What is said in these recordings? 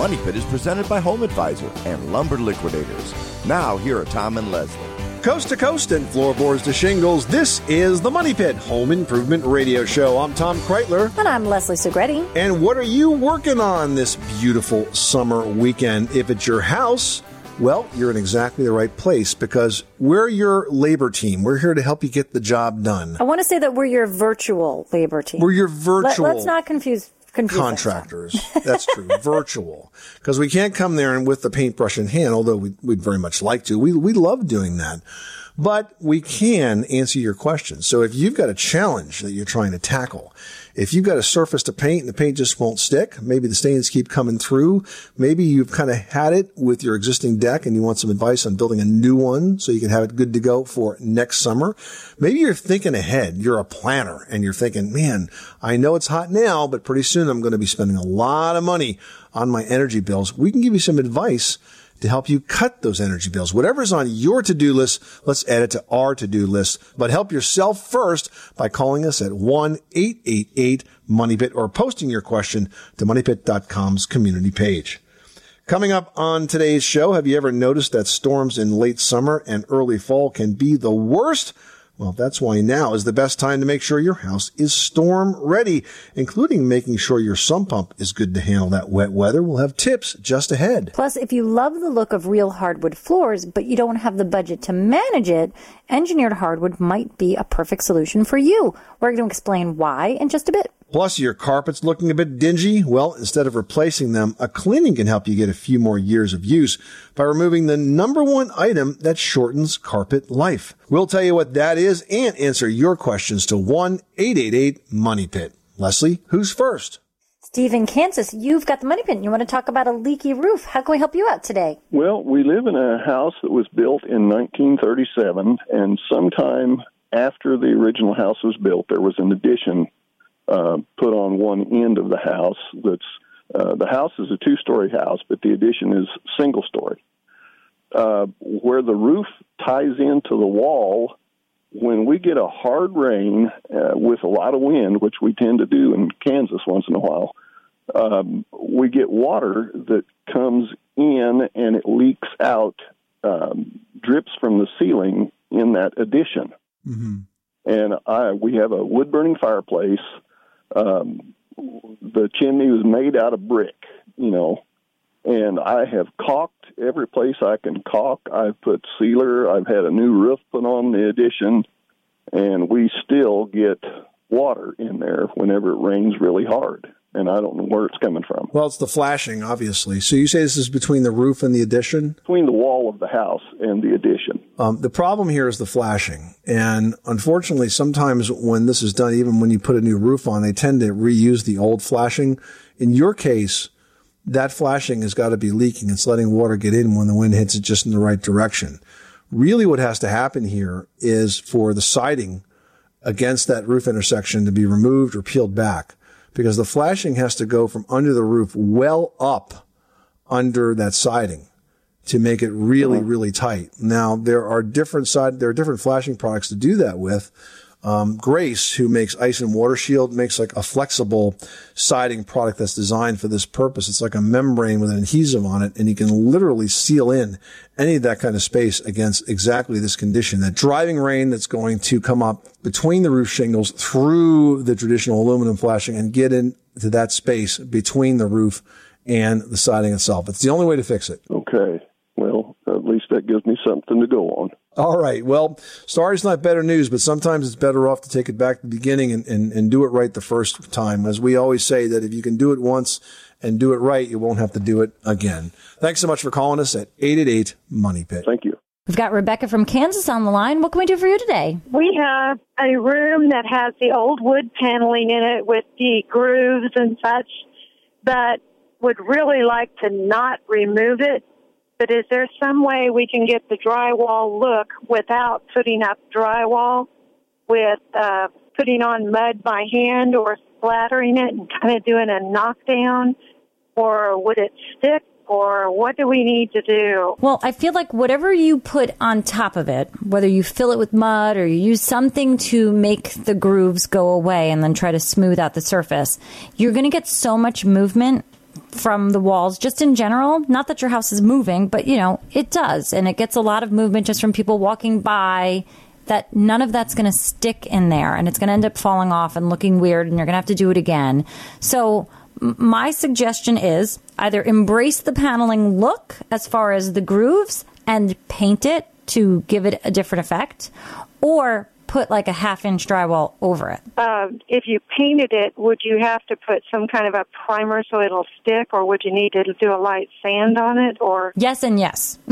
Money Pit is presented by Home Advisor and Lumber Liquidators. Now, here are Tom and Leslie. Coast to coast and floorboards to shingles, this is the Money Pit Home Improvement Radio Show. I'm Tom Kraeutler. And I'm Leslie Segrete. And what are you working on this beautiful summer weekend? If it's your house, well, you're in exactly the right place because we're your labor team. We're here to help you get the job done. I want to say that we're your virtual labor team. We're your virtual. Let, virtual us not confuse confuse contractors. That's true. Virtual. Because we can't come there and with the paintbrush in hand, although we, we'd very much like to. We, we love doing that. But we can answer your questions. So if you've got a challenge that you're trying to tackle, if you've got a surface to paint and the paint just won't stick, maybe the stains keep coming through, maybe you've kind of had it with your existing deck and you want some advice on building a new one so you can have it good to go for next summer. Maybe you're thinking ahead. You're a planner and you're thinking, man, I know it's hot now, but pretty soon I'm going to be spending a lot of money on my energy bills. We can give you some advice to help you cut those energy bills. Whatever's on your to-do list, let's add it to our to-do list. But help yourself first by calling us at 1-888-MONEYPIT or posting your question to moneypit.com's community page. Coming up on today's show, have you ever noticed that storms in late summer and early fall can be the worst? Well, that's why now is the best time to make sure your house is storm ready, including making sure your sump pump is good to handle that wet weather. We'll have tips just ahead. Plus, if you love the look of real hardwood floors, but you don't have the budget to manage it, engineered hardwood might be a perfect solution for you. We're going to explain why in just a bit. Plus, your carpet's looking a bit dingy. Well, instead of replacing them, a cleaning can help you get a few more years of use by removing the number one item that shortens carpet life. We'll tell you what that is and answer your questions to 1-888-MONEY-PIT. Leslie, who's first? Steve in Kansas, you've got the money pit. You want to talk about a leaky roof. How can we help you out today? Well, we live in a house that was built in 1937, and sometime after the original house was built, there was an addition uh, put on one end of the house. That's uh, the house is a two-story house, but the addition is single story. Uh, where the roof ties into the wall, when we get a hard rain uh, with a lot of wind, which we tend to do in Kansas once in a while, um, we get water that comes in and it leaks out, um, drips from the ceiling in that addition. Mm-hmm. And I, we have a wood burning fireplace. Um, the chimney was made out of brick, you know, and I have caulked every place I can caulk. I've put sealer. I've had a new roof put on the addition, and we still get water in there whenever it rains really hard. And I don't know where it's coming from. Well, it's the flashing, obviously. So you say this is between the roof and the addition? Between the wall of the house and the addition. Um, the problem here is the flashing. And unfortunately, sometimes when this is done, even when you put a new roof on, they tend to reuse the old flashing. In your case, that flashing has got to be leaking. It's letting water get in when the wind hits it just in the right direction. Really what has to happen here is for the siding against that roof intersection to be removed or peeled back because the flashing has to go from under the roof well up under that siding to make it really, really tight. Now there are different side, there are different flashing products to do that with. Um, Grace, who makes ice and water shield, makes like a flexible siding product that's designed for this purpose. It's like a membrane with an adhesive on it, and you can literally seal in any of that kind of space against exactly this condition. That driving rain that's going to come up between the roof shingles through the traditional aluminum flashing and get into that space between the roof and the siding itself. It's the only way to fix it. Okay. Well, at least that gives me something to go on. All right. Well, sorry's not better news, but sometimes it's better off to take it back to the beginning and, and, and do it right the first time. As we always say that if you can do it once and do it right, you won't have to do it again. Thanks so much for calling us at 888 Money Pit. Thank you. We've got Rebecca from Kansas on the line. What can we do for you today? We have a room that has the old wood paneling in it with the grooves and such, but would really like to not remove it. But is there some way we can get the drywall look without putting up drywall with uh, putting on mud by hand or splattering it and kind of doing a knockdown? Or would it stick? Or what do we need to do? Well, I feel like whatever you put on top of it, whether you fill it with mud or you use something to make the grooves go away and then try to smooth out the surface, you're going to get so much movement from the walls just in general. Not that your house is moving, but you know, it does. And it gets a lot of movement just from people walking by that none of that's going to stick in there and it's going to end up falling off and looking weird and you're going to have to do it again. So my suggestion is either embrace the paneling look as far as the grooves and paint it to give it a different effect or put like a half inch drywall over it. Uh, if you painted it, would you have to put some kind of a primer so it'll stick, or would you need to do a light sand on it? Or Yes and yes.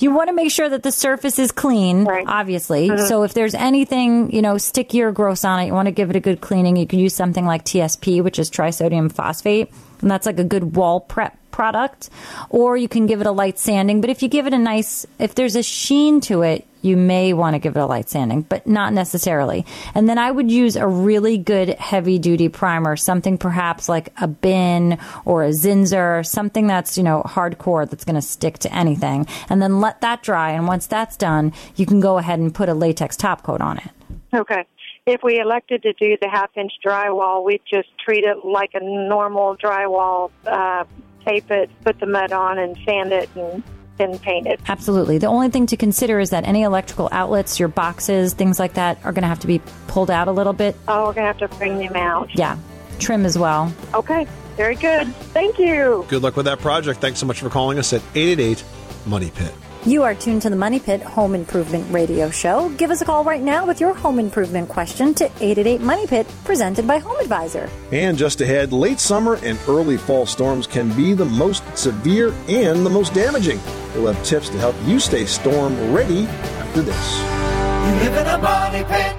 you want to make sure that the surface is clean, Right. obviously. So if there's anything, you know, sticky or gross on it, you want to give it a good cleaning. You can use something like TSP, which is trisodium phosphate, and that's like a good wall prep product. Or you can give it a light sanding. But if you give it a nice, if there's a sheen to it, you may want to give it a light sanding, but not necessarily. And then I would use a really good heavy duty primer, something perhaps like a bin or a Zinsser, something that's, you know, hardcore that's going to stick to anything. And then let that dry. And once that's done, you can go ahead and put a latex top coat on it. okay, if we elected to do the half inch drywall, we'd just treat it like a normal drywall, uh, tape it, put the mud on, and sand it, and then paint it. Absolutely. The only thing to consider is that any electrical outlets, your boxes, things like that are going to have to be pulled out a little bit. Oh, we're gonna have to bring them out. Yeah. Trim as well. Okay, very good. Thank you. Good luck with that project. Thanks so much for calling us at 888 Money Pit. You are tuned to the Money Pit Home Improvement Radio Show. Give us a call right now with your home improvement question to 888 Money Pit, presented by Home Advisor. And just ahead, late summer and early fall storms can be the most severe and the most damaging. We'll have tips to help you stay storm ready after this. You live in a money pit.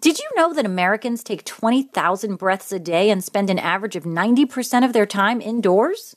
Did you know that Americans take 20,000 breaths a day and spend an average of 90% of their time indoors?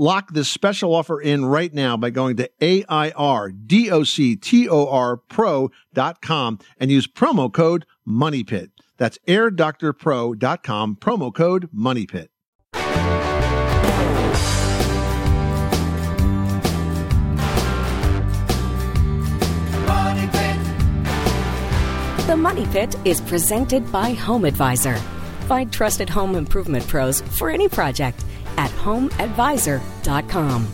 Lock this special offer in right now by going to AIRDOCTOR and use promo code MONEYPIT. That's airdoctorpro.com, promo code MONEYPIT. Money pit. The Money Pit is presented by Home Advisor. Find trusted home improvement pros for any project at homeadvisor.com.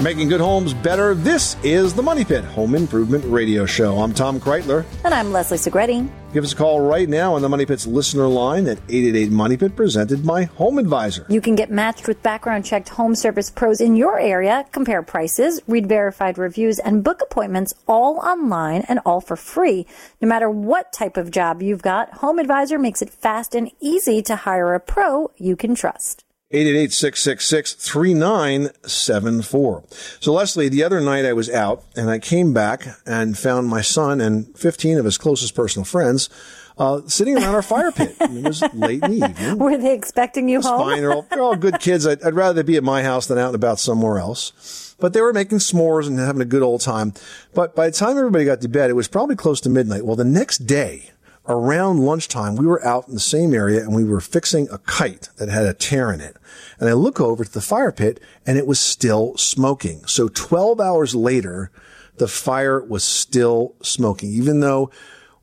Making good homes better. This is the Money Pit Home Improvement Radio Show. I'm Tom Kraeutler. And I'm Leslie Segrete. Give us a call right now on the Money Pit's listener line at 888 Money Pit, presented by Home Advisor. You can get matched with background checked home service pros in your area, compare prices, read verified reviews, and book appointments all online and all for free. No matter what type of job you've got, Home Advisor makes it fast and easy to hire a pro you can trust. 888-666-3974. So Leslie, the other night I was out and I came back and found my son and 15 of his closest personal friends uh, sitting around our fire pit. It was late in the evening. Were they expecting you home? fine. They're all, they're all good kids. I'd, I'd rather they be at my house than out and about somewhere else. But they were making s'mores and having a good old time. But by the time everybody got to bed, it was probably close to midnight. Well, the next day, around lunchtime, we were out in the same area and we were fixing a kite that had a tear in it. And I look over to the fire pit and it was still smoking. So 12 hours later, the fire was still smoking, even though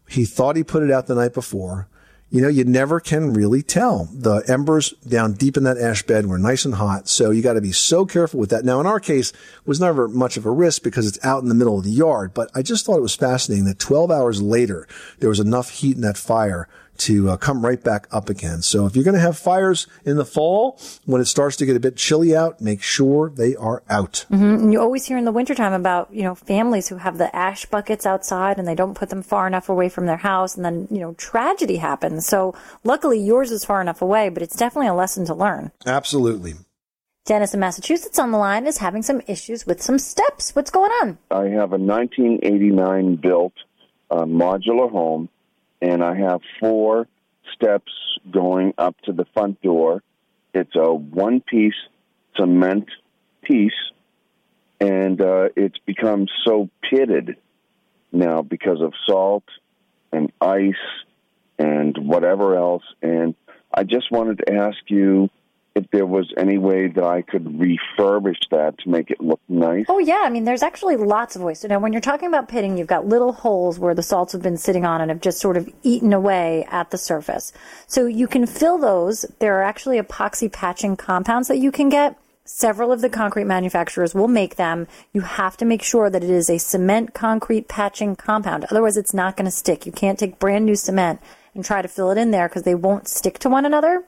he thought he put it out the night before. You know, you never can really tell. The embers down deep in that ash bed were nice and hot. So you got to be so careful with that. Now, in our case, it was never much of a risk because it's out in the middle of the yard. But I just thought it was fascinating that 12 hours later, there was enough heat in that fire to uh, come right back up again. So if you're going to have fires in the fall, when it starts to get a bit chilly out, make sure they are out. Mhm. And you always hear in the wintertime about, you know, families who have the ash buckets outside and they don't put them far enough away from their house and then, you know, tragedy happens. So luckily yours is far enough away, but it's definitely a lesson to learn. Absolutely. Dennis in Massachusetts on the line is having some issues with some steps. What's going on? I have a 1989 built uh, modular home, and I have four steps going up to the front door. It's a one piece cement piece, and uh, it's become so pitted now because of salt and ice and whatever else. And I just wanted to ask you if there was any way that I could refurbish that to make it look nice. Oh yeah, I mean, there's actually lots of ways. So now, when you're talking about pitting, you've got little holes where the salts have been sitting on and have just sort of eaten away at the surface. So you can fill those. There are actually epoxy patching compounds that you can get. Several of the concrete manufacturers will make them. You have to make sure that it is a cement concrete patching compound. Otherwise, it's not going to stick. You can't take brand new cement and try to fill it in there because they won't stick to one another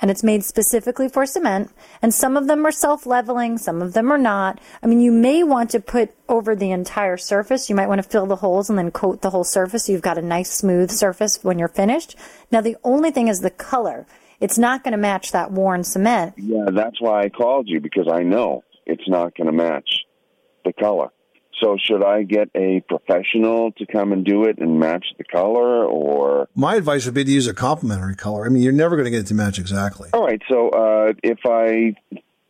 and it's made specifically for cement. And some of them are self-leveling, some of them are not. I mean, you may want to put over the entire surface. You might want to fill the holes and then coat the whole surface so you've got a nice smooth surface when you're finished. Now, the only thing is the color. It's not going to match that worn cement. Yeah, that's why I called you because I know it's not going to match the color. So should I get a professional to come and do it and match the color or My advice would be to use a complementary color. I mean, you're never going to get it to match exactly. All right, so uh if I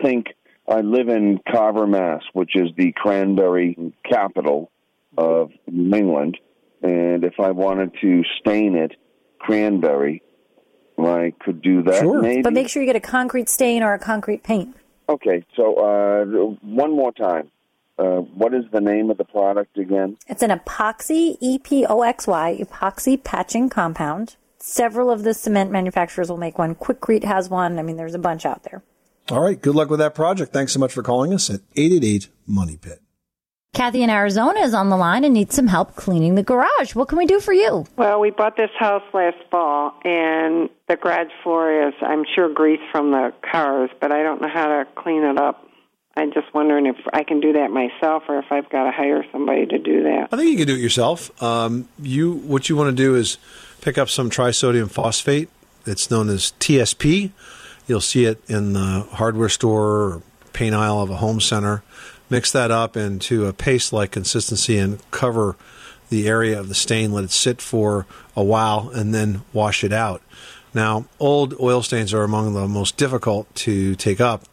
think I live in Carver, Mass, which is the cranberry capital of New England, and if I wanted to stain it cranberry, I could do that maybe. But make sure you get a concrete stain or a concrete paint. Okay, so uh, one more time. Uh, what is the name of the product again? It's an epoxy, E P O X Y, epoxy patching compound. Several of the cement manufacturers will make one. Quikrete has one. I mean, there's a bunch out there. All right. Good luck with that project. Thanks so much for calling us at 888 Money Pit. Kathy in Arizona is on the line and needs some help cleaning the garage. What can we do for you? Well, we bought this house last fall, and the garage floor is, I'm sure, grease from the cars, but I don't know how to clean it up. I'm just wondering if I can do that myself or if I've got to hire somebody to do that. I think you can do it yourself. Um, you What you want to do is pick up some trisodium phosphate. It's known as TSP. You'll see it in the hardware store or paint aisle of a home center. Mix that up into a paste like consistency and cover the area of the stain. Let it sit for a while and then wash it out. Now, old oil stains are among the most difficult to take up,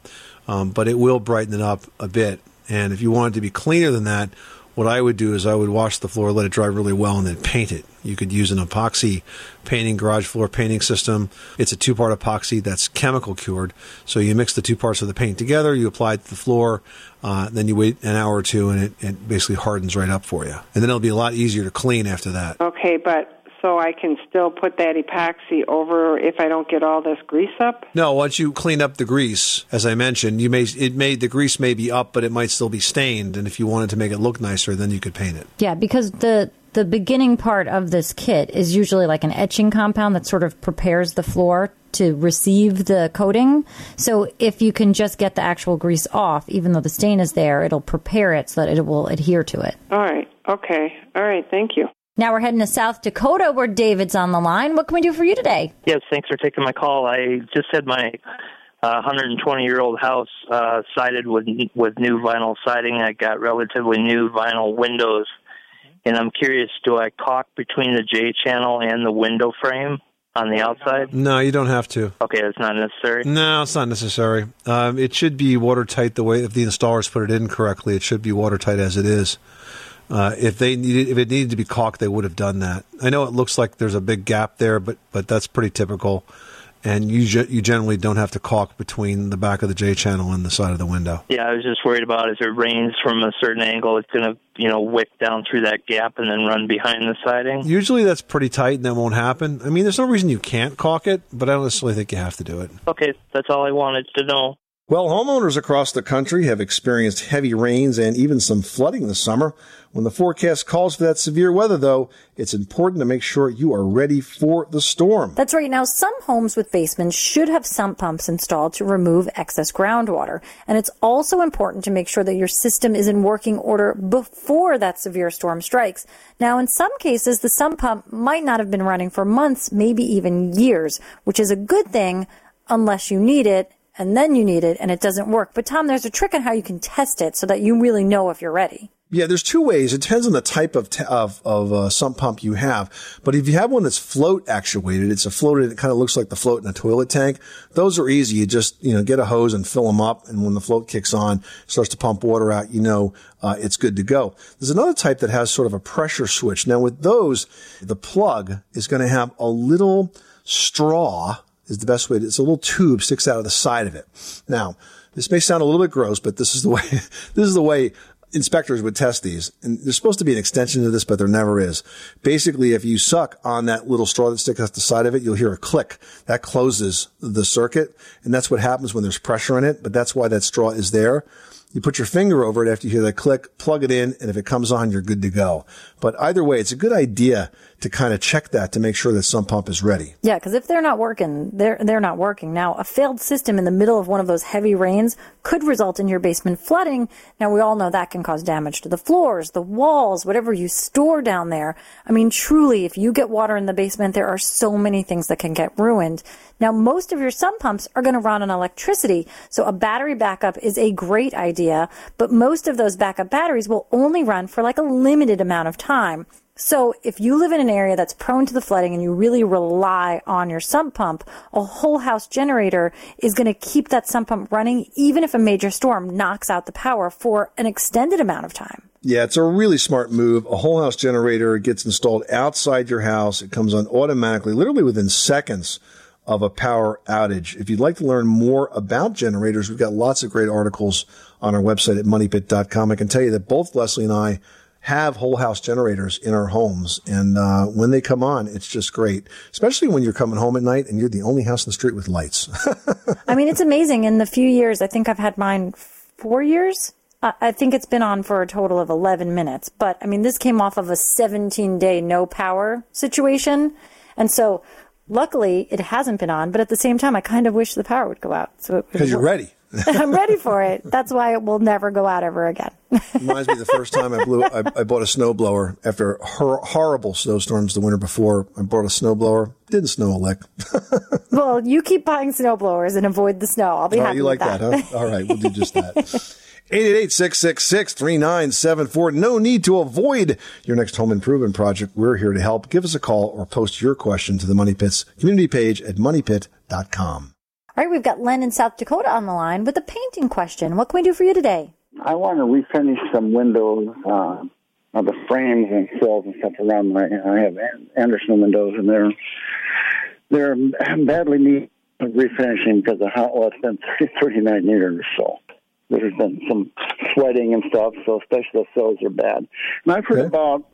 um, but it will brighten it up a bit. And if you want it to be cleaner than that, what I would do is I would wash the floor, let it dry really well, and then paint it. You could use an epoxy painting, garage floor painting system. It's a two part epoxy that's chemical cured. So you mix the two parts of the paint together, you apply it to the floor, uh, then you wait an hour or two, and it, it basically hardens right up for you. And then it'll be a lot easier to clean after that. Okay, but so I can still put that epoxy over if I don't get all this grease up? No, once you clean up the grease, as I mentioned, you may it may the grease may be up, but it might still be stained. And if you wanted to make it look nicer, then you could paint it. Yeah, because the the beginning part of this kit is usually like an etching compound that sort of prepares the floor to receive the coating. So if you can just get the actual grease off, even though the stain is there, it'll prepare it so that it will adhere to it. All right. Okay. All right. Thank you. Now we're heading to South Dakota where David's on the line. What can we do for you today? Yes, thanks for taking my call. I just had my uh, 120 year old house uh, sided with with new vinyl siding. I got relatively new vinyl windows, And I'm curious, do I caulk between the J channel and the window frame on the outside? No, you don't have to. Okay, that's not necessary. No, it's not necessary. Um, it should be watertight the way if the installers put it in correctly. It should be watertight as it is. Uh, if they needed, if it needed to be caulked, they would have done that. I know it looks like there's a big gap there, but but that's pretty typical. And you ge- you generally don't have to caulk between the back of the J channel and the side of the window. Yeah, I was just worried about if it rains from a certain angle, it's going to, you know, wick down through that gap and then run behind the siding. Usually that's pretty tight and that won't happen. I mean, there's no reason you can't caulk it, but I don't necessarily think you have to do it. Okay, that's all I wanted to know. Well, homeowners across the country have experienced heavy rains and even some flooding this summer. When the forecast calls for that severe weather, though, it's important to make sure you are ready for the storm. That's right. Now, some homes with basements should have sump pumps installed to remove excess groundwater. And it's also important to make sure that your system is in working order before that severe storm strikes. Now, in some cases, the sump pump might not have been running for months, maybe even years, which is a good thing unless you need it and then you need it and it doesn't work. But Tom, there's a trick on how you can test it so that you really know if you're ready. Yeah, there's two ways. It depends on the type of t- of, of uh, sump pump you have. But if you have one that's float actuated, it's a floated. It kind of looks like the float in a toilet tank. Those are easy. You just you know get a hose and fill them up, and when the float kicks on, starts to pump water out. You know uh, it's good to go. There's another type that has sort of a pressure switch. Now with those, the plug is going to have a little straw. Is the best way. To, it's a little tube sticks out of the side of it. Now this may sound a little bit gross, but this is the way. this is the way inspectors would test these. And there's supposed to be an extension to this, but there never is. Basically, if you suck on that little straw that sticks out the side of it, you'll hear a click. That closes the circuit. And that's what happens when there's pressure in it. But that's why that straw is there. You put your finger over it after you hear that click, plug it in, and if it comes on, you're good to go. But either way, it's a good idea to kind of check that to make sure that sump pump is ready. Yeah, because if they're not working, they're they're not working. Now, a failed system in the middle of one of those heavy rains could result in your basement flooding. Now, we all know that can cause damage to the floors, the walls, whatever you store down there. I mean, truly, if you get water in the basement, there are so many things that can get ruined. Now, most of your sump pumps are going to run on electricity, so a battery backup is a great idea, but most of those backup batteries will only run for like a limited amount of time. So if you live in an area that's prone to the flooding and you really rely on your sump pump, a whole house generator is going to keep that sump pump running even if a major storm knocks out the power for an extended amount of time. Yeah, it's a really smart move. A whole house generator gets installed outside your house. It comes on automatically, literally within seconds of a power outage. If you'd like to learn more about generators, we've got lots of great articles on our website at moneypit.com. I can tell you that both Leslie and I have whole house generators in our homes. And uh, when they come on, it's just great, especially when you're coming home at night and you're the only house in the street with lights. I mean, it's amazing. In the few years, I think I've had mine four years. I think it's been on for a total of 11 minutes. But I mean, this came off of a 17 day no power situation. And so luckily it hasn't been on. But at the same time, I kind of wish the power would go out. So Because you're ready. I'm ready for it. That's why it will never go out ever again. Reminds me of the first time I blew. I, I bought a snowblower after hor- horrible snowstorms the winter before. I bought a snowblower. Didn't snow a lick. well, you keep buying snowblowers and avoid the snow. I'll be All right, happy you like that, huh? All right, we'll do just that. 888-666-3974. No need to avoid your next home improvement project. We're here to help. Give us a call or post your question to the Money Pits community page at moneypit.com. All right, we've got Len in South Dakota on the line with a painting question. What can we do for you today? I want to refinish some windows, uh, of the frames and sills and stuff around my. I have Andersen windows, and they're they're badly need refinishing because of how well it's been 39 years. So there's been some sweating and stuff. So especially the sills are bad. And I've heard about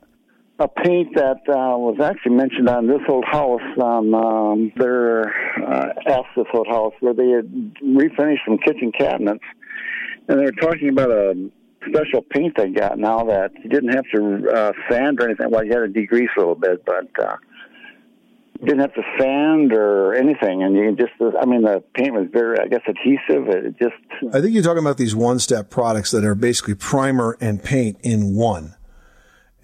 a paint that uh, was actually mentioned on this old house on um, their uh, this old house where they had refinished some kitchen cabinets, and they were talking about a special paint they got now that you didn't have to uh, sand or anything. Well, you had to degrease a little bit, but uh, didn't have to sand or anything, and you just. I mean, the paint was very, I guess, adhesive. It just I think you're talking about these one-step products that are basically primer and paint in one.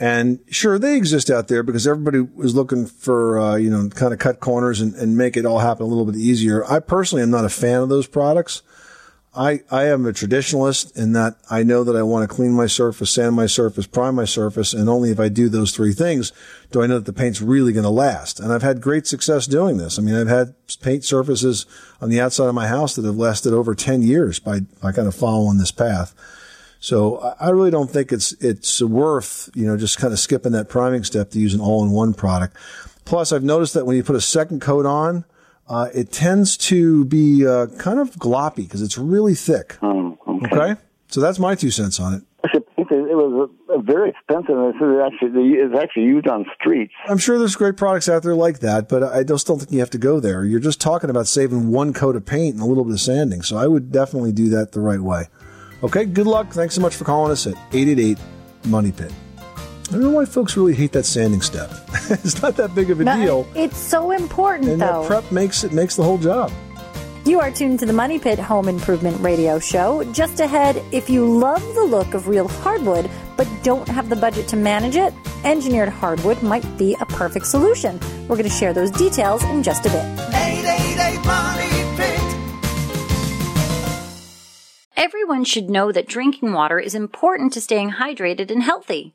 And sure, they exist out there because everybody was looking for, uh, you know, kind of cut corners and, and make it all happen a little bit easier. I personally am not a fan of those products. I, I am a traditionalist in that I know that I want to clean my surface, sand my surface, prime my surface, and only if I do those three things do I know that the paint's really going to last. And I've had great success doing this. I mean, I've had paint surfaces on the outside of my house that have lasted over 10 years by, by kind of following this path. So I really don't think it's, it's worth, you know, just kind of skipping that priming step to use an all-in-one product. Plus, I've noticed that when you put a second coat on, uh, it tends to be uh, kind of gloppy because it's really thick. okay. So that's my two cents on it. It was uh, very expensive. It's actually it's actually used on streets. I'm sure there's great products out there like that, but I just don't think you have to go there. You're just talking about saving one coat of paint and a little bit of sanding. So I would definitely do that the right way. Okay, good luck. Thanks so much for calling us at 888 Money Pit. I don't know why folks really hate that sanding step. it's not that big of a No, deal. It's so important, And though. that prep makes it makes the whole job. You are tuned to the Money Pit Home Improvement Radio Show. Just ahead, if you love the look of real hardwood but don't have the budget to manage it, engineered hardwood might be a perfect solution. We're going to share those details in just a bit. 888 Money Pit. Everyone should know that drinking water is important to staying hydrated and healthy.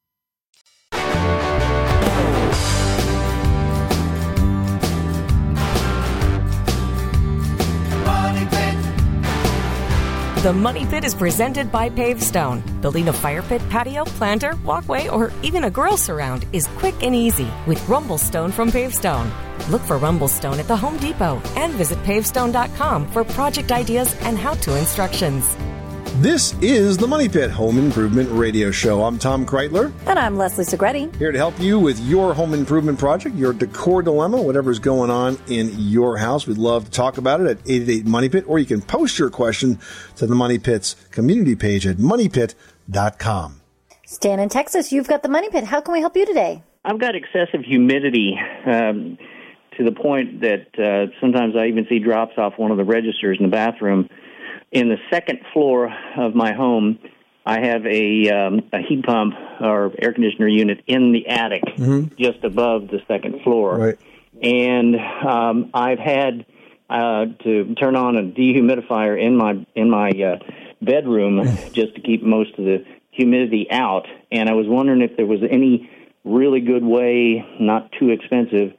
The Money Pit is presented by Pavestone. Building a fire pit, patio, planter, walkway, or even a grill surround is quick and easy with Rumblestone from Pavestone. Look for Rumblestone at the Home Depot and visit pavestone.com for project ideas and how-to instructions. This is the Money Pit Home Improvement Radio Show. I'm Tom Kraeutler, And I'm Leslie Segrete. here to help you with your home improvement project, your decor dilemma, whatever's going on in your house. We'd love to talk about it at 888 Money Pit, or you can post your question to the Money Pit's community page at moneypit.com. Stan in Texas, you've got the Money Pit. How can we help you today? I've got excessive humidity um, to the point that uh, sometimes I even see drops off one of the registers in the bathroom. In the second floor of my home, I have a um, a heat pump or air conditioner unit in the attic, just above the second floor. Right. And um, I've had uh, to turn on a dehumidifier in my in my uh, bedroom just to keep most of the humidity out. And I was wondering if there was any really good way, not too expensive,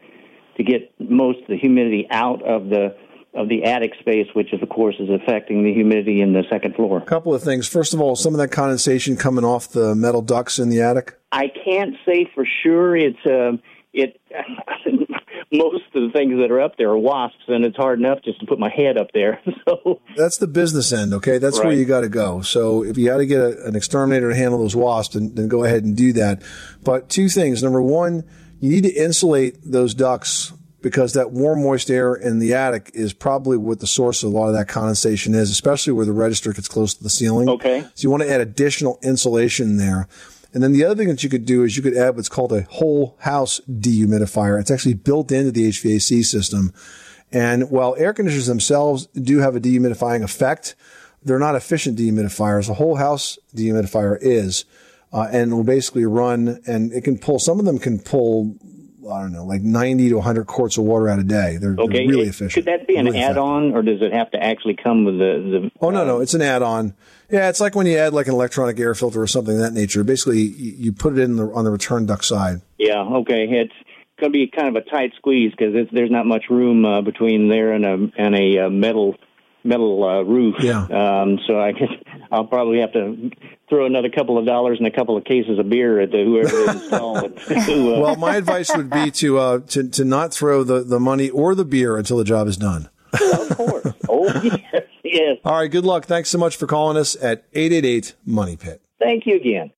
to get most of the humidity out of the of the attic space, which of course is affecting the humidity in the second floor. A couple of things. First of all, some of that condensation coming off the metal ducts in the attic. I can't say for sure. It's uh, it. most of the things that are up there are wasps, and it's hard enough just to put my head up there. So That's the business end, okay? That's where you got to go. So if you got to get a, an exterminator to handle those wasps, then, then go ahead and do that. But two things. Number one, you need to insulate those ducts because that warm, moist air in the attic is probably what the source of a lot of that condensation is, especially where the register gets close to the ceiling. Okay. So you want to add additional insulation there. And then the other thing that you could do is you could add what's called a whole house dehumidifier. It's actually built into the HVAC system. And while air conditioners themselves do have a dehumidifying effect, they're not efficient dehumidifiers. A whole house dehumidifier is, uh, and will basically run and it can pull, some of them can pull, I don't know, like 90 to 100 quarts of water out a day. They're, they're Okay. really Could efficient. that be an Really add-on, or does it have to actually come with the the? Oh no, no, it's an add-on. Yeah, it's like when you add like an electronic air filter or something of that nature. Basically, you, you put it in the, on the return duct side. Yeah. Okay. It's going to be kind of a tight squeeze because there's not much room uh, between there and a and a uh, metal metal uh, roof. Yeah. Um, so I guess I'll probably have to throw another couple of dollars and a couple of cases of beer at the whoever install it. to, uh, Well, my advice would be to uh, to to not throw the, the money or the beer until the job is done. of course. oh yes, yes. All right, good luck. Thanks so much for calling us at 888 Money Pit. Thank you again.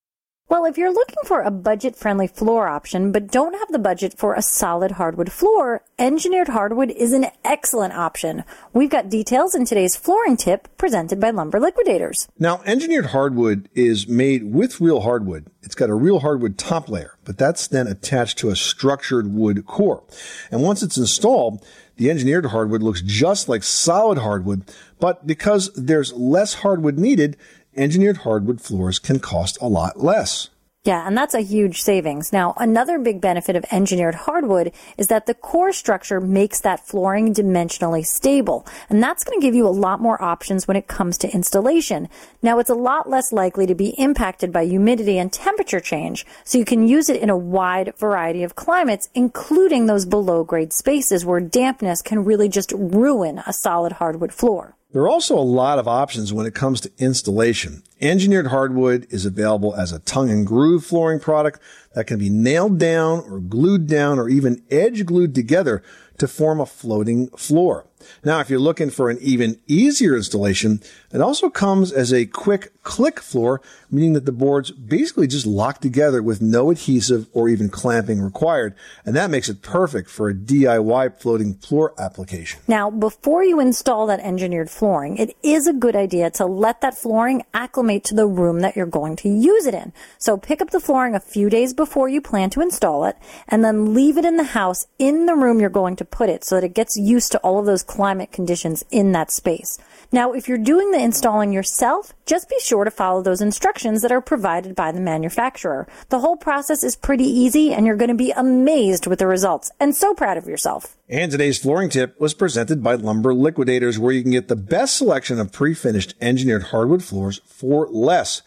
Well, if you're looking for a budget friendly floor option but don't have the budget for a solid hardwood floor, engineered hardwood is an excellent option. We've got details in today's flooring tip presented by Lumber Liquidators. Now, engineered hardwood is made with real hardwood. It's got a real hardwood top layer, but that's then attached to a structured wood core. And once it's installed, the engineered hardwood looks just like solid hardwood, but because there's less hardwood needed, engineered hardwood floors can cost a lot less. Yeah, and that's a huge savings. Now, another big benefit of engineered hardwood is that the core structure makes that flooring dimensionally stable. And that's going to give you a lot more options when it comes to installation. Now, it's a lot less likely to be impacted by humidity and temperature change, so you can use it in a wide variety of climates, including those below grade spaces where dampness can really just ruin a solid hardwood floor. There are also a lot of options when it comes to installation. Engineered hardwood is available as a tongue and groove flooring product that can be nailed down or glued down or even edge glued together to form a floating floor. Now, if you're looking for an even easier installation, it also comes as a quick click floor, meaning that the boards basically just lock together with no adhesive or even clamping required. And that makes it perfect for a DIY floating floor application. Now, before you install that engineered flooring, it is a good idea to let that flooring acclimate to the room that you're going to use it in. So pick up the flooring a few days before you plan to install it and then leave it in the house in the room you're going to put it so that it gets used to all of those climate conditions in that space. Now, if you're doing the installing yourself, just be sure to follow those instructions that are provided by the manufacturer. The whole process is pretty easy and you're going to be amazed with the results and so proud of yourself. And today's flooring tip was presented by Lumber Liquidators, where you can get the best selection of pre-finished engineered hardwood floors for less.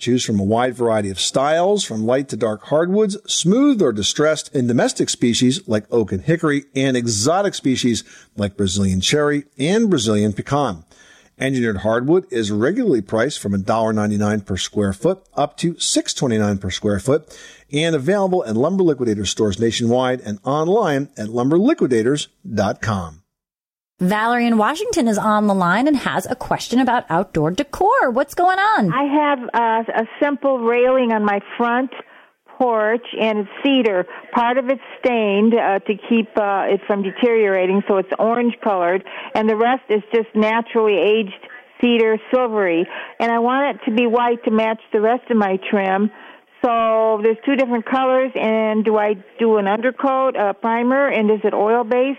Choose from a wide variety of styles, from light to dark hardwoods, smooth or distressed, in domestic species like oak and hickory, and exotic species like Brazilian cherry and Brazilian pecan. Engineered hardwood is regularly priced from $1.99 per square foot up to $6.29 per square foot and available at Lumber Liquidators stores nationwide and online at lumberliquidators.com. Valerie in Washington is on the line and has a question about outdoor decor. What's going on? I have uh, a simple railing on my front porch, and it's cedar. Part of it's stained uh, to keep uh, it from deteriorating, so it's orange colored, and the rest is just naturally aged cedar silvery. And I want it to be white to match the rest of my trim. So there's two different colors, and do I do an undercoat, a primer, and is it oil based?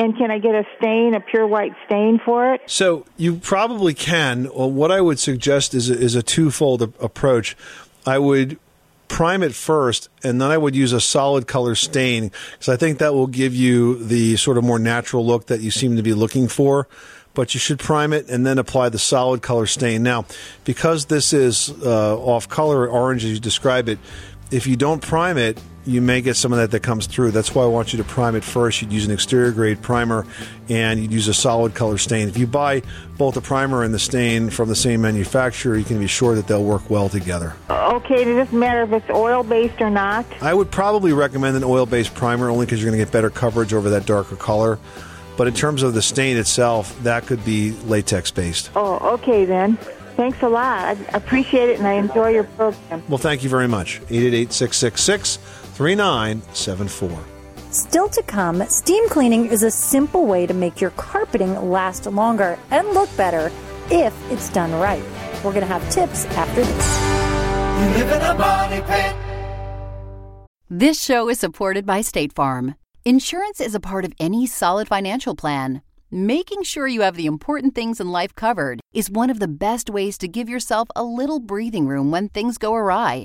And can I get a stain, a pure white stain for it? So you probably can. Well, what I would suggest is a, is a twofold approach. I would prime it first, and then I would use a solid color stain because I think that will give you the sort of more natural look that you seem to be looking for. But you should prime it and then apply the solid color stain. Now, because this is uh, off color orange as you describe it, if you don't prime it, you may get some of that that comes through. That's why I want you to prime it first. You'd use an exterior grade primer and you'd use a solid color stain. If you buy both the primer and the stain from the same manufacturer, you can be sure that they'll work well together. Okay, does it matter if it's oil based or not? I would probably recommend an oil based primer only because you're going to get better coverage over that darker color. But in terms of the stain itself, that could be latex based. Oh, okay then. Thanks a lot. I appreciate it and I enjoy your program. Well, thank you very much. 888 666 3974. Still to come, steam cleaning is a simple way to make your carpeting last longer and look better if it's done right. We're going to have tips after this. You live in a money pit. This show is supported by State Farm. Insurance is a part of any solid financial plan. Making sure you have the important things in life covered is one of the best ways to give yourself a little breathing room when things go awry.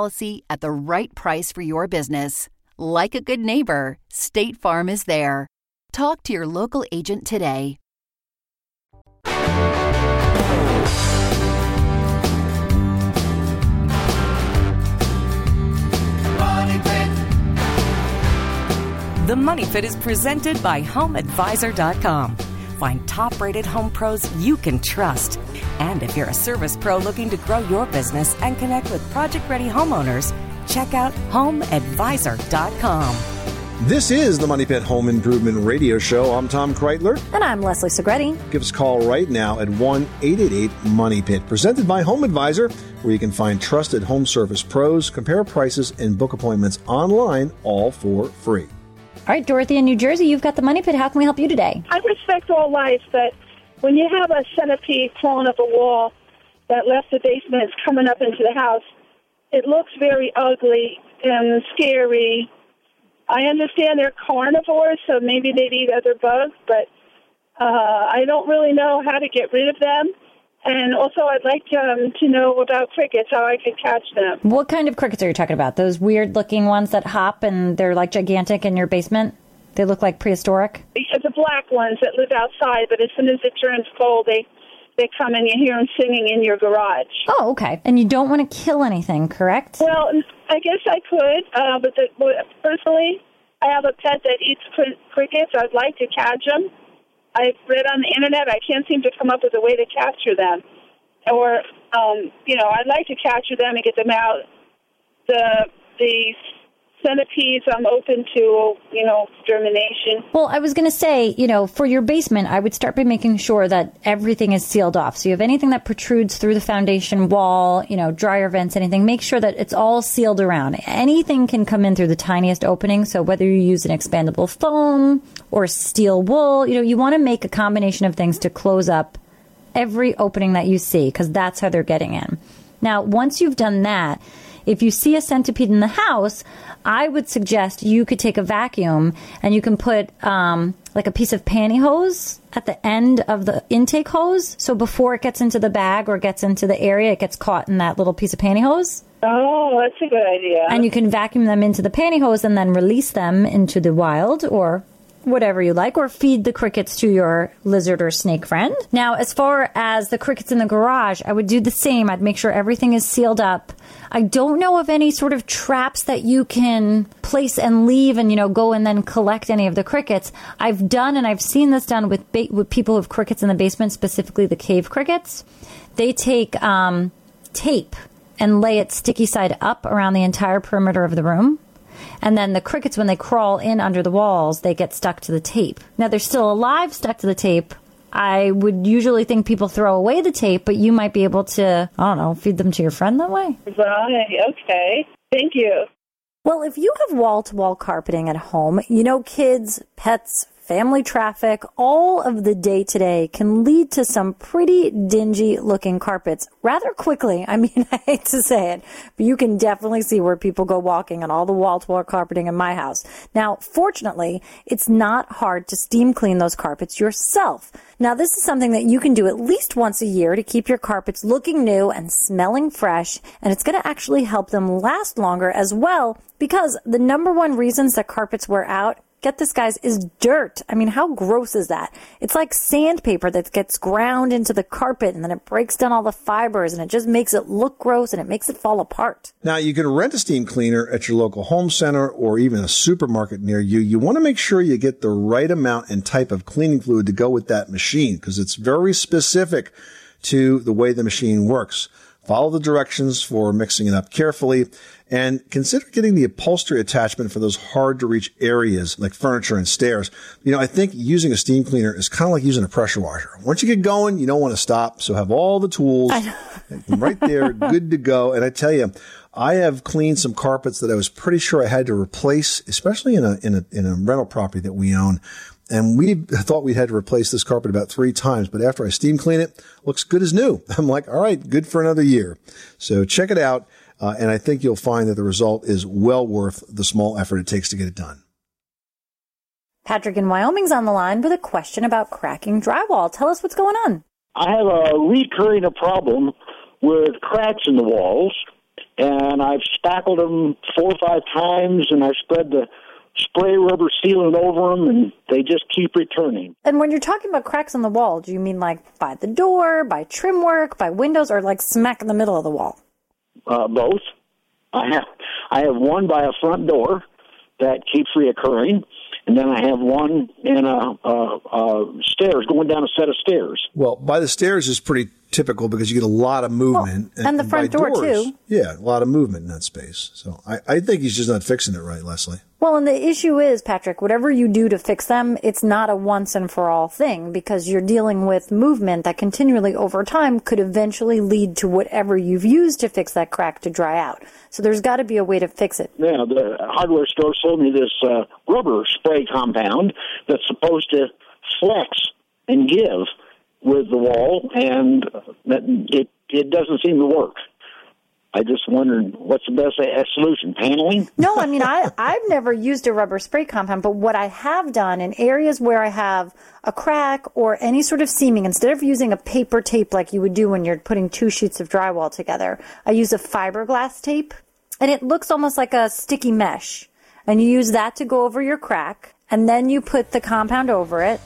at the right price for your business. Like a good neighbor, State Farm is there. Talk to your local agent today. The Money Pit is presented by HomeAdvisor.com. Find top rated home pros you can trust. And if you're a service pro looking to grow your business and connect with project ready homeowners, check out HomeAdvisor.com. This is the Money Pit Home Improvement Radio Show. I'm Tom Kraeutler. And I'm Leslie Segrete. Give us a call right now at 1 888 Money Pit, presented by Home Advisor, where you can find trusted home service pros, compare prices, and book appointments online, all for free. All right, Dorothy in New Jersey, you've got the money pit. How can we help you today? I respect all life, but when you have a centipede crawling up a wall that left the basement is coming up into the house, it looks very ugly and scary. I understand they're carnivores, so maybe they'd eat other bugs, but uh, I don't really know how to get rid of them. And also, I'd like um, to know about crickets, how I could catch them. What kind of crickets are you talking about? Those weird looking ones that hop and they're like gigantic in your basement? They look like prehistoric? The black ones that live outside, but as soon as it turns cold, they they come and you hear them singing in your garage. Oh, okay. And you don't want to kill anything, correct? Well, I guess I could, uh, but the, personally, I have a pet that eats cri- crickets. I'd like to catch them. I've read on the internet. I can't seem to come up with a way to capture them, or um, you know, I'd like to capture them and get them out. The the centipedes, I'm open to you know extermination. Well, I was going to say, you know, for your basement, I would start by making sure that everything is sealed off. So you have anything that protrudes through the foundation wall, you know, dryer vents, anything, make sure that it's all sealed around. Anything can come in through the tiniest opening. So whether you use an expandable foam or steel wool, you know, you want to make a combination of things to close up every opening that you see because that's how they're getting in. Now, once you've done that, if you see a centipede in the house, I would suggest you could take a vacuum and you can put um, like a piece of pantyhose at the end of the intake hose. So before it gets into the bag or gets into the area, it gets caught in that little piece of pantyhose. Oh, that's a good idea. And you can vacuum them into the pantyhose and then release them into the wild or whatever you like, or feed the crickets to your lizard or snake friend. Now, as far as the crickets in the garage, I would do the same. I'd make sure everything is sealed up. I don't know of any sort of traps that you can place and leave and, you know, go and then collect any of the crickets. I've done and I've seen this done with, ba- with people who have crickets in the basement, specifically the cave crickets. They take um, tape and lay it sticky side up around the entire perimeter of the room. And then the crickets, when they crawl in under the walls, they get stuck to the tape. Now they're still alive, stuck to the tape. I would usually think people throw away the tape, but you might be able to, I don't know, feed them to your friend that way. Right. Okay. Thank you. Well, if you have wall to wall carpeting at home, you know, kids, pets, family traffic, all of the day today can lead to some pretty dingy looking carpets rather quickly. I mean, I hate to say it, but you can definitely see where people go walking on all the wall to wall carpeting in my house. Now, fortunately, it's not hard to steam clean those carpets yourself. Now, this is something that you can do at least once a year to keep your carpets looking new and smelling fresh, and it's going to actually help them last longer as well because the number one reasons that carpets wear out get this, guys, is dirt. I mean, how gross is that? It's like sandpaper that gets ground into the carpet and then it breaks down all the fibers and it just makes it look gross and it makes it fall apart. Now, you can rent a steam cleaner at your local home center or even a supermarket near you. You want to make sure you get the right amount and type of cleaning fluid to go with that machine because it's very specific to the way the machine works. Follow the directions for mixing it up carefully and consider getting the upholstery attachment for those hard to reach areas like furniture and stairs. You know, I think using a steam cleaner is kind of like using a pressure washer. Once you get going, you don't want to stop. So have all the tools right there, good to go. And I tell you, I have cleaned some carpets that I was pretty sure I had to replace, especially in a, in a, in a rental property that we own. And we thought we had to replace this carpet about three times, but after I steam clean it, looks good as new. I'm like, all right, good for another year. So check it out. Uh, and I think you'll find that the result is well worth the small effort it takes to get it done. Patrick in Wyoming's on the line with a question about cracking drywall. Tell us what's going on. I have a recurring problem with cracks in the walls, and I've spackled them four or five times, and I've spread the spray rubber sealant over them, and they just keep returning. And when you're talking about cracks in the wall, do you mean like by the door, by trim work, by windows, or like smack in the middle of the wall? Uh, both. I have I have one by a front door that keeps reoccurring, and then I have one in a, a, a stairs going down a set of stairs. Well, by the stairs is pretty typical because you get a lot of movement. and the front door, doors, too. Yeah, a lot of movement in that space. So I, I think he's just not fixing it right, Leslie. Well, and the issue is, Patrick, whatever you do to fix them, it's not a once and for all thing because you're dealing with movement that continually over time could eventually lead to whatever you've used to fix that crack to dry out. So there's got to be a way to fix it. Yeah, the hardware store sold me this uh, rubber spray compound that's supposed to flex and give with the wall, and it it doesn't seem to work. I just wondered what's the best solution? Paneling? No, I mean, I, I've never used a rubber spray compound, but what I have done in areas where I have a crack or any sort of seaming, instead of using a paper tape like you would do when you're putting two sheets of drywall together, I use a fiberglass tape and it looks almost like a sticky mesh. And you use that to go over your crack and then you put the compound over it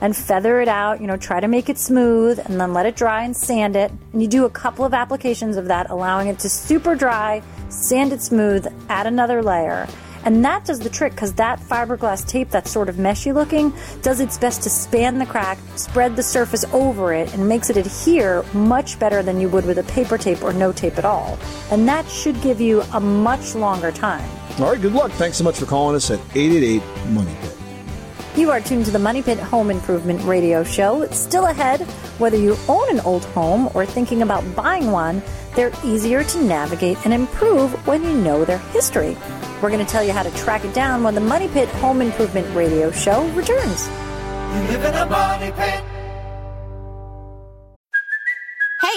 and feather it out, you know, try to make it smooth and then let it dry and sand it. And you do a couple of applications of that, allowing it to super dry, sand it smooth, add another layer. And that does the trick because that fiberglass tape that's sort of meshy looking does its best to span the crack, spread the surface over it, and makes it adhere much better than you would with a paper tape or no tape at all. And that should give you a much longer time. All right, good luck. Thanks so much for calling us at 888 Money Pit. You are tuned to the Money Pit Home Improvement Radio Show. Still ahead. Whether you own an old home or thinking about buying one, they're easier to navigate and improve when you know their history. We're going to tell you how to track it down when the Money Pit Home Improvement Radio Show returns. You live in a money pit.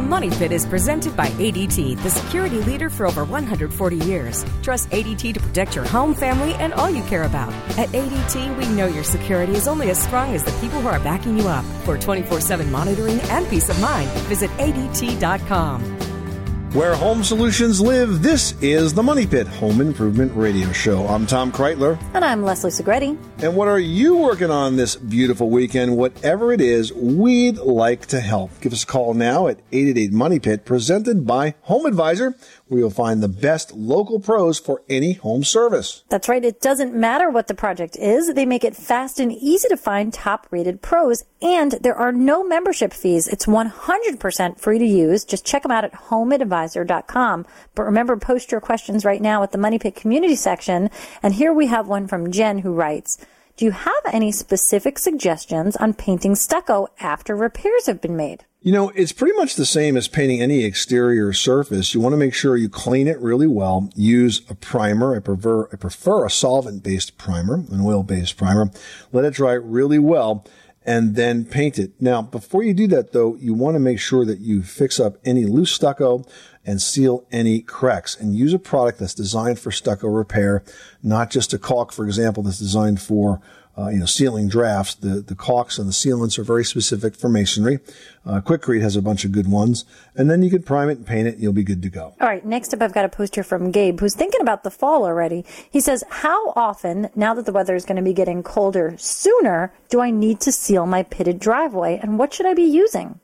The Money Pit is presented by ADT, the security leader for over 140 years. Trust ADT to protect your home, family, and all you care about. At ADT, we know your security is only as strong as the people who are backing you up. For 24 7 monitoring and peace of mind, visit ADT.com. Where home solutions live, this is the Money Pit Home Improvement Radio Show. I'm Tom Kraeutler. And I'm Leslie Segrete. And what are you working on this beautiful weekend? Whatever it is, we'd like to help. Give us a call now at 888 Money Pit, presented by Home Advisor, where you'll find the best local pros for any home service. That's right. It doesn't matter what the project is. They make it fast and easy to find top rated pros. And there are no membership fees. It's 100% free to use. Just check them out at homeadvisor.com. But remember, post your questions right now at the Money Pit community section. And here we have one from Jen who writes, Do you have any specific suggestions on painting stucco after repairs have been made? You know, it's pretty much the same as painting any exterior surface. You want to make sure you clean it really well. Use a primer. I prefer, I prefer a solvent based primer, an oil based primer. Let it dry really well and then paint it. Now, before you do that though, you want to make sure that you fix up any loose stucco and seal any cracks and use a product that's designed for stucco repair, not just a caulk, for example, that's designed for uh, you know, sealing drafts. The, the caulks and the sealants are very specific for masonry. Uh, Quikrete has a bunch of good ones. And then you can prime it and paint it. And you'll be good to go. All right. Next up, I've got a poster from Gabe who's thinking about the fall already. He says, how often, now that the weather is going to be getting colder sooner, do I need to seal my pitted driveway and what should I be using?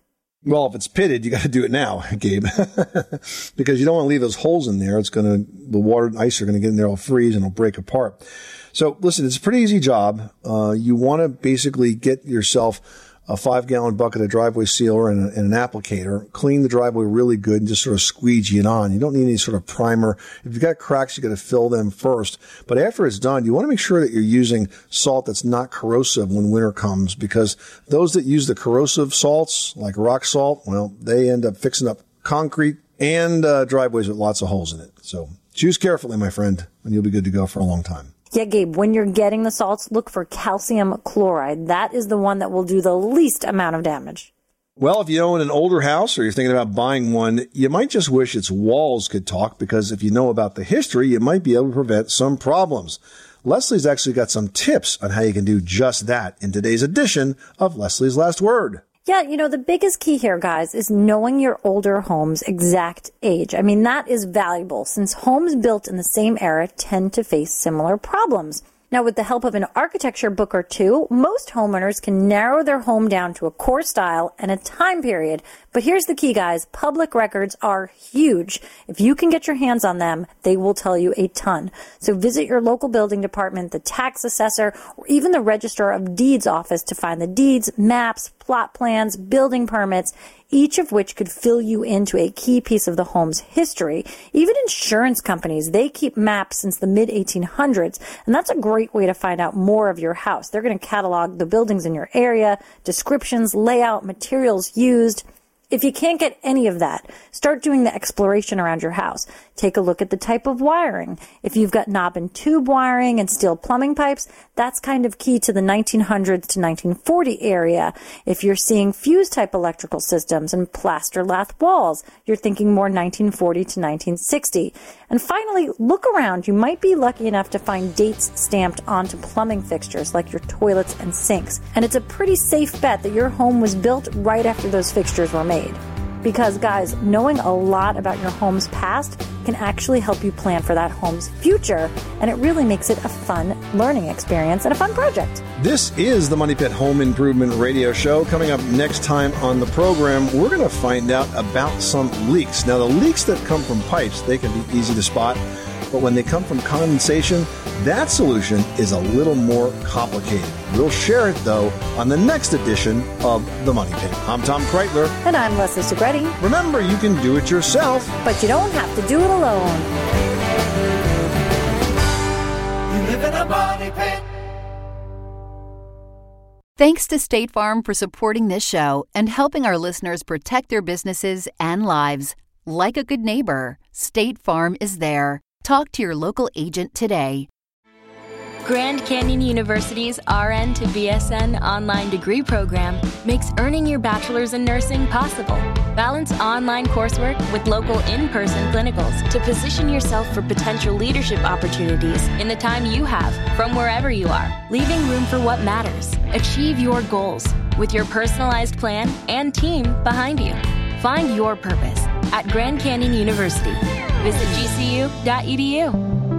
Well, if it's pitted, you got to do it now, Gabe, because you don't want to leave those holes in there. It's going to, the water and ice are going to get in there, it'll freeze and it'll break apart. So listen, it's a pretty easy job. Uh, you want to basically get yourself a five gallon bucket of driveway sealer and, and, an applicator. Clean the driveway really good and just sort of squeegee it on. You don't need any sort of primer. If you've got cracks, you got to fill them first. But after it's done, you want to make sure that you're using salt that's not corrosive when winter comes because those that use the corrosive salts, like rock salt, well, they end up fixing up concrete and uh, driveways with lots of holes in it. So choose carefully, my friend, and you'll be good to go for a long time. Yeah, Gabe, when you're getting the salts, look for calcium chloride. That is the one that will do the least amount of damage. Well, if you own an older house or you're thinking about buying one, you might just wish its walls could talk because if you know about the history, you might be able to prevent some problems. Leslie's actually got some tips on how you can do just that in today's edition of Leslie's Last Word. Yeah, you know, the biggest key here, guys, is knowing your older home's exact age. I mean, that is valuable since homes built in the same era tend to face similar problems. Now, with the help of an architecture book or two, most homeowners can narrow their home down to a core style and a time period. But here's the key, guys. Public records are huge. If you can get your hands on them, they will tell you a ton. So visit your local building department, the tax assessor, or even the register of deeds office to find the deeds, maps, plot plans, building permits, each of which could fill you into a key piece of the home's history. Even insurance companies, they keep maps since the mid 1800s, and that's a great way to find out more of your house. They're going to catalog the buildings in your area, descriptions, layout, materials used. If you can't get any of that, start doing the exploration around your house. Take a look at the type of wiring. If you've got knob and tube wiring and steel plumbing pipes, that's kind of key to the 1900s to 1940 area. If you're seeing fuse type electrical systems and plaster lath walls, you're thinking more 1940 to 1960. And finally, look around. You might be lucky enough to find dates stamped onto plumbing fixtures like your toilets and sinks. And it's a pretty safe bet that your home was built right after those fixtures were made. Because, guys, knowing a lot about your home's past can actually help you plan for that home's future, and it really makes it a fun learning experience and a fun project. This is the Money Pit Home Improvement Radio Show. Coming up next time on the program, we're going to find out about some leaks. Now, the leaks that come from pipes, they can be easy to spot. But when they come from condensation, that solution is a little more complicated. We'll share it, though, on the next edition of The Money Pit. I'm Tom Kraeutler. And I'm Leslie Segrete. Remember, you can do it yourself. But you don't have to do it alone. You live in a money pit. Thanks to State Farm for supporting this show and helping our listeners protect their businesses and lives. Like a good neighbor, State Farm is there. Talk to your local agent today. Grand Canyon University's RN to BSN online degree program makes earning your bachelor's in nursing possible. Balance online coursework with local in person clinicals to position yourself for potential leadership opportunities in the time you have from wherever you are, leaving room for what matters. Achieve your goals with your personalized plan and team behind you. Find your purpose at Grand Canyon University. Visit gcu.edu.